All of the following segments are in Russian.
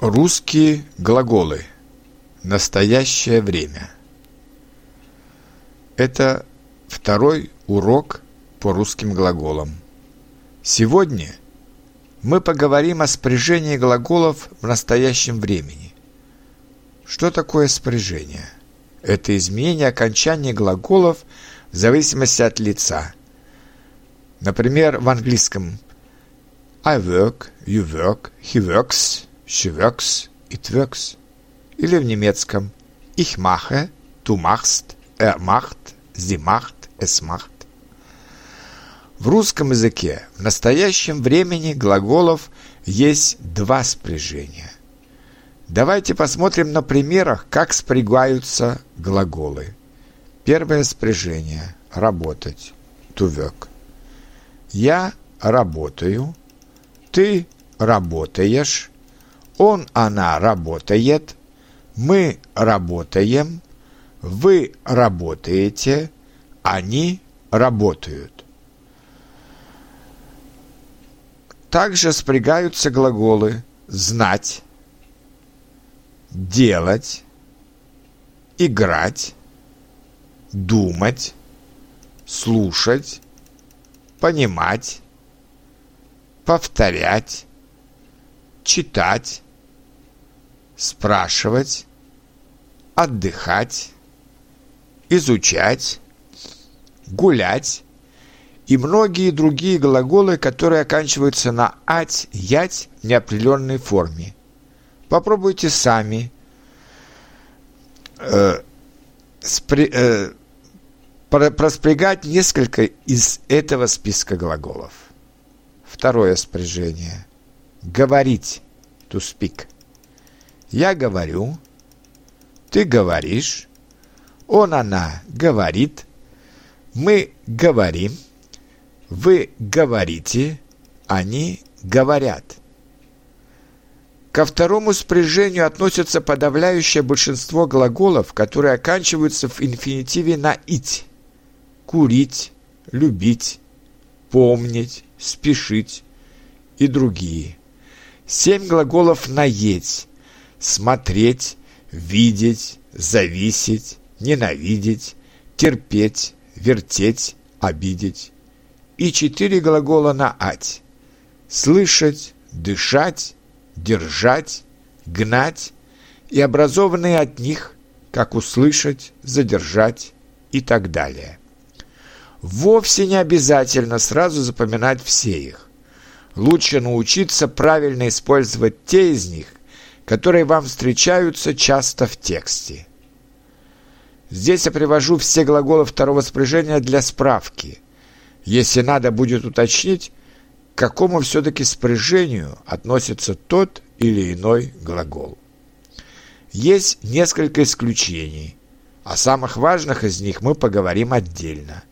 Русские глаголы. Настоящее время. Это второй урок по русским глаголам. Сегодня мы поговорим о спряжении глаголов в настоящем времени. Что такое спряжение? Это изменение окончания глаголов в зависимости от лица. Например, в английском I work, you work, he works – works, it works. Или в немецком ich mache, du machst, er macht, sie macht, es macht. В русском языке в настоящем времени глаголов есть два спряжения. Давайте посмотрим на примерах, как спрягаются глаголы. Первое спряжение – работать, work. Я работаю, ты работаешь, он, она работает, мы работаем, вы работаете, они работают. Также спрягаются глаголы «знать», «делать», «играть», «думать», «слушать», «понимать», «повторять», «читать», спрашивать, отдыхать, изучать, гулять и многие другие глаголы, которые оканчиваются на «ать», «ять» в неопределенной форме. Попробуйте сами э, спри, э, проспрягать несколько из этого списка глаголов. Второе спряжение. Говорить. To speak. Я говорю, ты говоришь, он, она говорит, мы говорим, вы говорите, они говорят. Ко второму спряжению относятся подавляющее большинство глаголов, которые оканчиваются в инфинитиве на «ить». Курить, любить, помнить, спешить и другие. Семь глаголов на «еть», смотреть, видеть, зависеть, ненавидеть, терпеть, вертеть, обидеть. И четыре глагола на «ать» – слышать, дышать, держать, гнать и образованные от них, как услышать, задержать и так далее. Вовсе не обязательно сразу запоминать все их. Лучше научиться правильно использовать те из них, которые вам встречаются часто в тексте. Здесь я привожу все глаголы второго спряжения для справки. Если надо будет уточнить, к какому все-таки спряжению относится тот или иной глагол. Есть несколько исключений. О самых важных из них мы поговорим отдельно.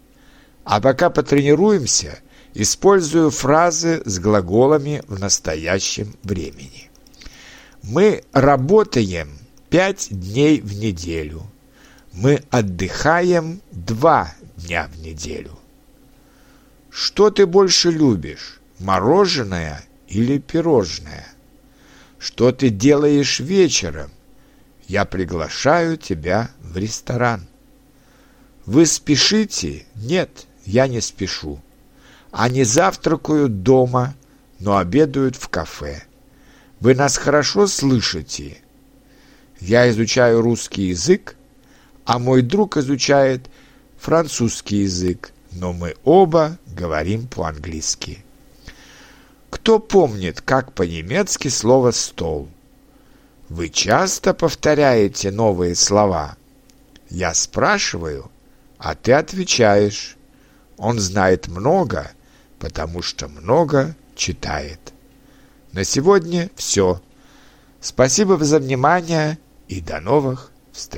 А пока потренируемся, использую фразы с глаголами в настоящем времени. Мы работаем пять дней в неделю. Мы отдыхаем два дня в неделю. Что ты больше любишь, мороженое или пирожное? Что ты делаешь вечером? Я приглашаю тебя в ресторан. Вы спешите? Нет, я не спешу. Они завтракают дома, но обедают в кафе. Вы нас хорошо слышите? Я изучаю русский язык, а мой друг изучает французский язык, но мы оба говорим по-английски. Кто помнит, как по-немецки слово «стол»? Вы часто повторяете новые слова? Я спрашиваю, а ты отвечаешь. Он знает много, потому что много читает. На сегодня все. Спасибо за внимание и до новых встреч.